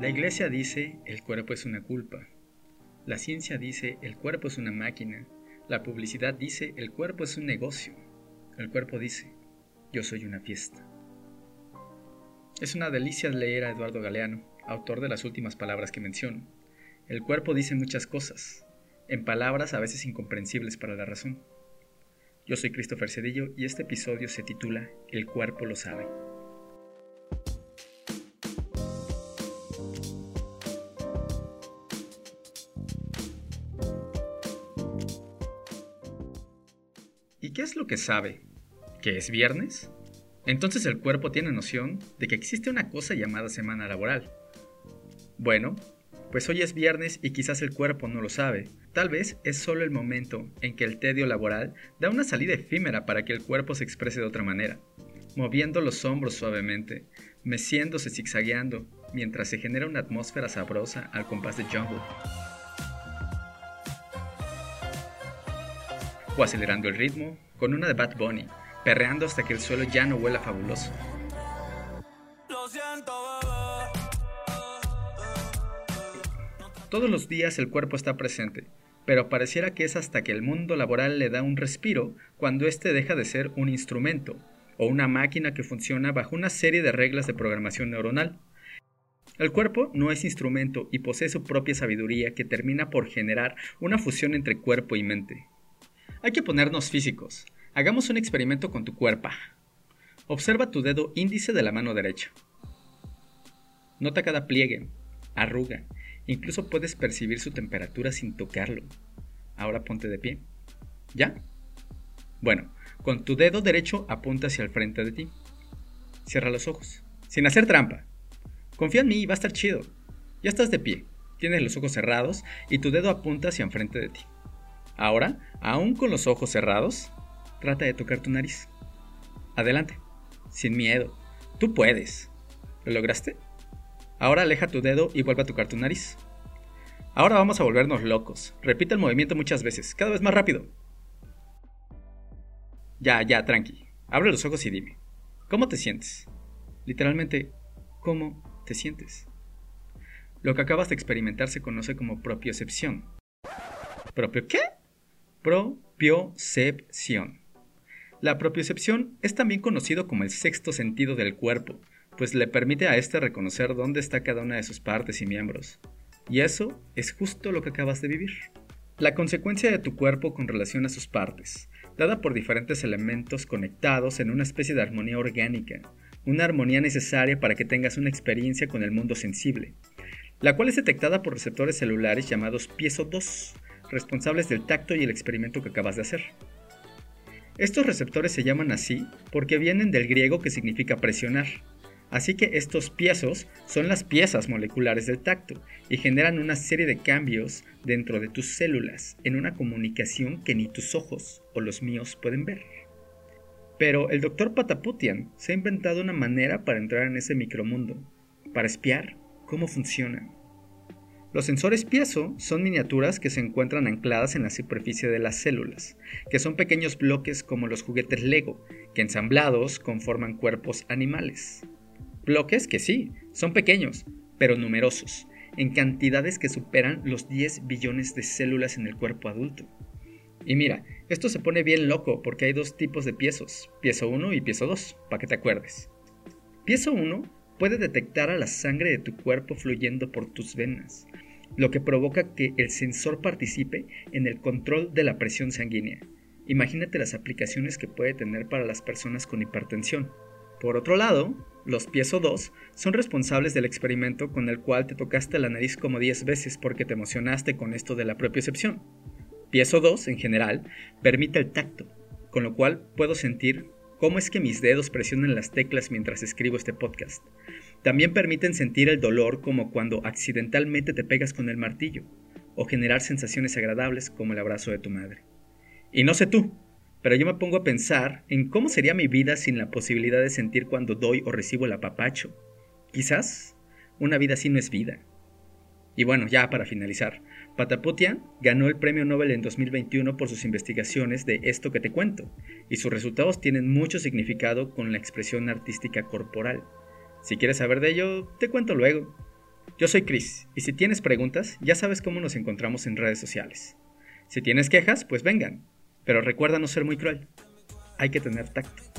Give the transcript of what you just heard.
La iglesia dice el cuerpo es una culpa. La ciencia dice el cuerpo es una máquina. La publicidad dice el cuerpo es un negocio. El cuerpo dice yo soy una fiesta. Es una delicia leer a Eduardo Galeano, autor de las últimas palabras que menciono. El cuerpo dice muchas cosas, en palabras a veces incomprensibles para la razón. Yo soy Christopher Cedillo y este episodio se titula El cuerpo lo sabe. ¿Y qué es lo que sabe? ¿Que es viernes? Entonces el cuerpo tiene noción de que existe una cosa llamada semana laboral. Bueno, pues hoy es viernes y quizás el cuerpo no lo sabe. Tal vez es solo el momento en que el tedio laboral da una salida efímera para que el cuerpo se exprese de otra manera, moviendo los hombros suavemente, meciéndose zigzagueando, mientras se genera una atmósfera sabrosa al compás de jungle. O acelerando el ritmo con una de Bad Bunny, perreando hasta que el suelo ya no huela fabuloso. Todos los días el cuerpo está presente, pero pareciera que es hasta que el mundo laboral le da un respiro cuando éste deja de ser un instrumento o una máquina que funciona bajo una serie de reglas de programación neuronal. El cuerpo no es instrumento y posee su propia sabiduría que termina por generar una fusión entre cuerpo y mente. Hay que ponernos físicos. Hagamos un experimento con tu cuerpo. Observa tu dedo índice de la mano derecha. Nota cada pliegue, arruga, Incluso puedes percibir su temperatura sin tocarlo. Ahora ponte de pie. ¿Ya? Bueno, con tu dedo derecho apunta hacia el frente de ti. Cierra los ojos, sin hacer trampa. Confía en mí, va a estar chido. Ya estás de pie, tienes los ojos cerrados y tu dedo apunta hacia enfrente de ti. Ahora, aún con los ojos cerrados, trata de tocar tu nariz. Adelante, sin miedo. Tú puedes. ¿Lo lograste? Ahora aleja tu dedo y vuelve a tocar tu nariz. Ahora vamos a volvernos locos. Repite el movimiento muchas veces, cada vez más rápido. Ya, ya, tranqui. Abre los ojos y dime. ¿Cómo te sientes? Literalmente, ¿cómo te sientes? Lo que acabas de experimentar se conoce como propiocepción. ¿Propio qué? Propiocepción. La propiocepción es también conocido como el sexto sentido del cuerpo, pues le permite a éste reconocer dónde está cada una de sus partes y miembros. Y eso es justo lo que acabas de vivir. La consecuencia de tu cuerpo con relación a sus partes, dada por diferentes elementos conectados en una especie de armonía orgánica, una armonía necesaria para que tengas una experiencia con el mundo sensible, la cual es detectada por receptores celulares llamados piezo 2, responsables del tacto y el experimento que acabas de hacer. Estos receptores se llaman así porque vienen del griego que significa presionar, Así que estos piezos son las piezas moleculares del tacto y generan una serie de cambios dentro de tus células en una comunicación que ni tus ojos o los míos pueden ver. Pero el doctor Pataputian se ha inventado una manera para entrar en ese micromundo, para espiar cómo funcionan. Los sensores piezo son miniaturas que se encuentran ancladas en la superficie de las células, que son pequeños bloques como los juguetes Lego, que ensamblados conforman cuerpos animales. Bloques que sí, son pequeños, pero numerosos, en cantidades que superan los 10 billones de células en el cuerpo adulto. Y mira, esto se pone bien loco porque hay dos tipos de piezos, piezo 1 y piezo 2, para que te acuerdes. Piezo 1 puede detectar a la sangre de tu cuerpo fluyendo por tus venas, lo que provoca que el sensor participe en el control de la presión sanguínea. Imagínate las aplicaciones que puede tener para las personas con hipertensión. Por otro lado, los piezo 2 son responsables del experimento con el cual te tocaste la nariz como 10 veces porque te emocionaste con esto de la propiocepción. Piezo 2, en general, permite el tacto, con lo cual puedo sentir cómo es que mis dedos presionan las teclas mientras escribo este podcast. También permiten sentir el dolor como cuando accidentalmente te pegas con el martillo, o generar sensaciones agradables como el abrazo de tu madre. Y no sé tú, pero yo me pongo a pensar en cómo sería mi vida sin la posibilidad de sentir cuando doy o recibo el apapacho. Quizás una vida así no es vida. Y bueno, ya para finalizar, Patapotia ganó el premio Nobel en 2021 por sus investigaciones de esto que te cuento, y sus resultados tienen mucho significado con la expresión artística corporal. Si quieres saber de ello, te cuento luego. Yo soy Chris, y si tienes preguntas, ya sabes cómo nos encontramos en redes sociales. Si tienes quejas, pues vengan, pero recuerda no ser muy cruel. Hay que tener tacto.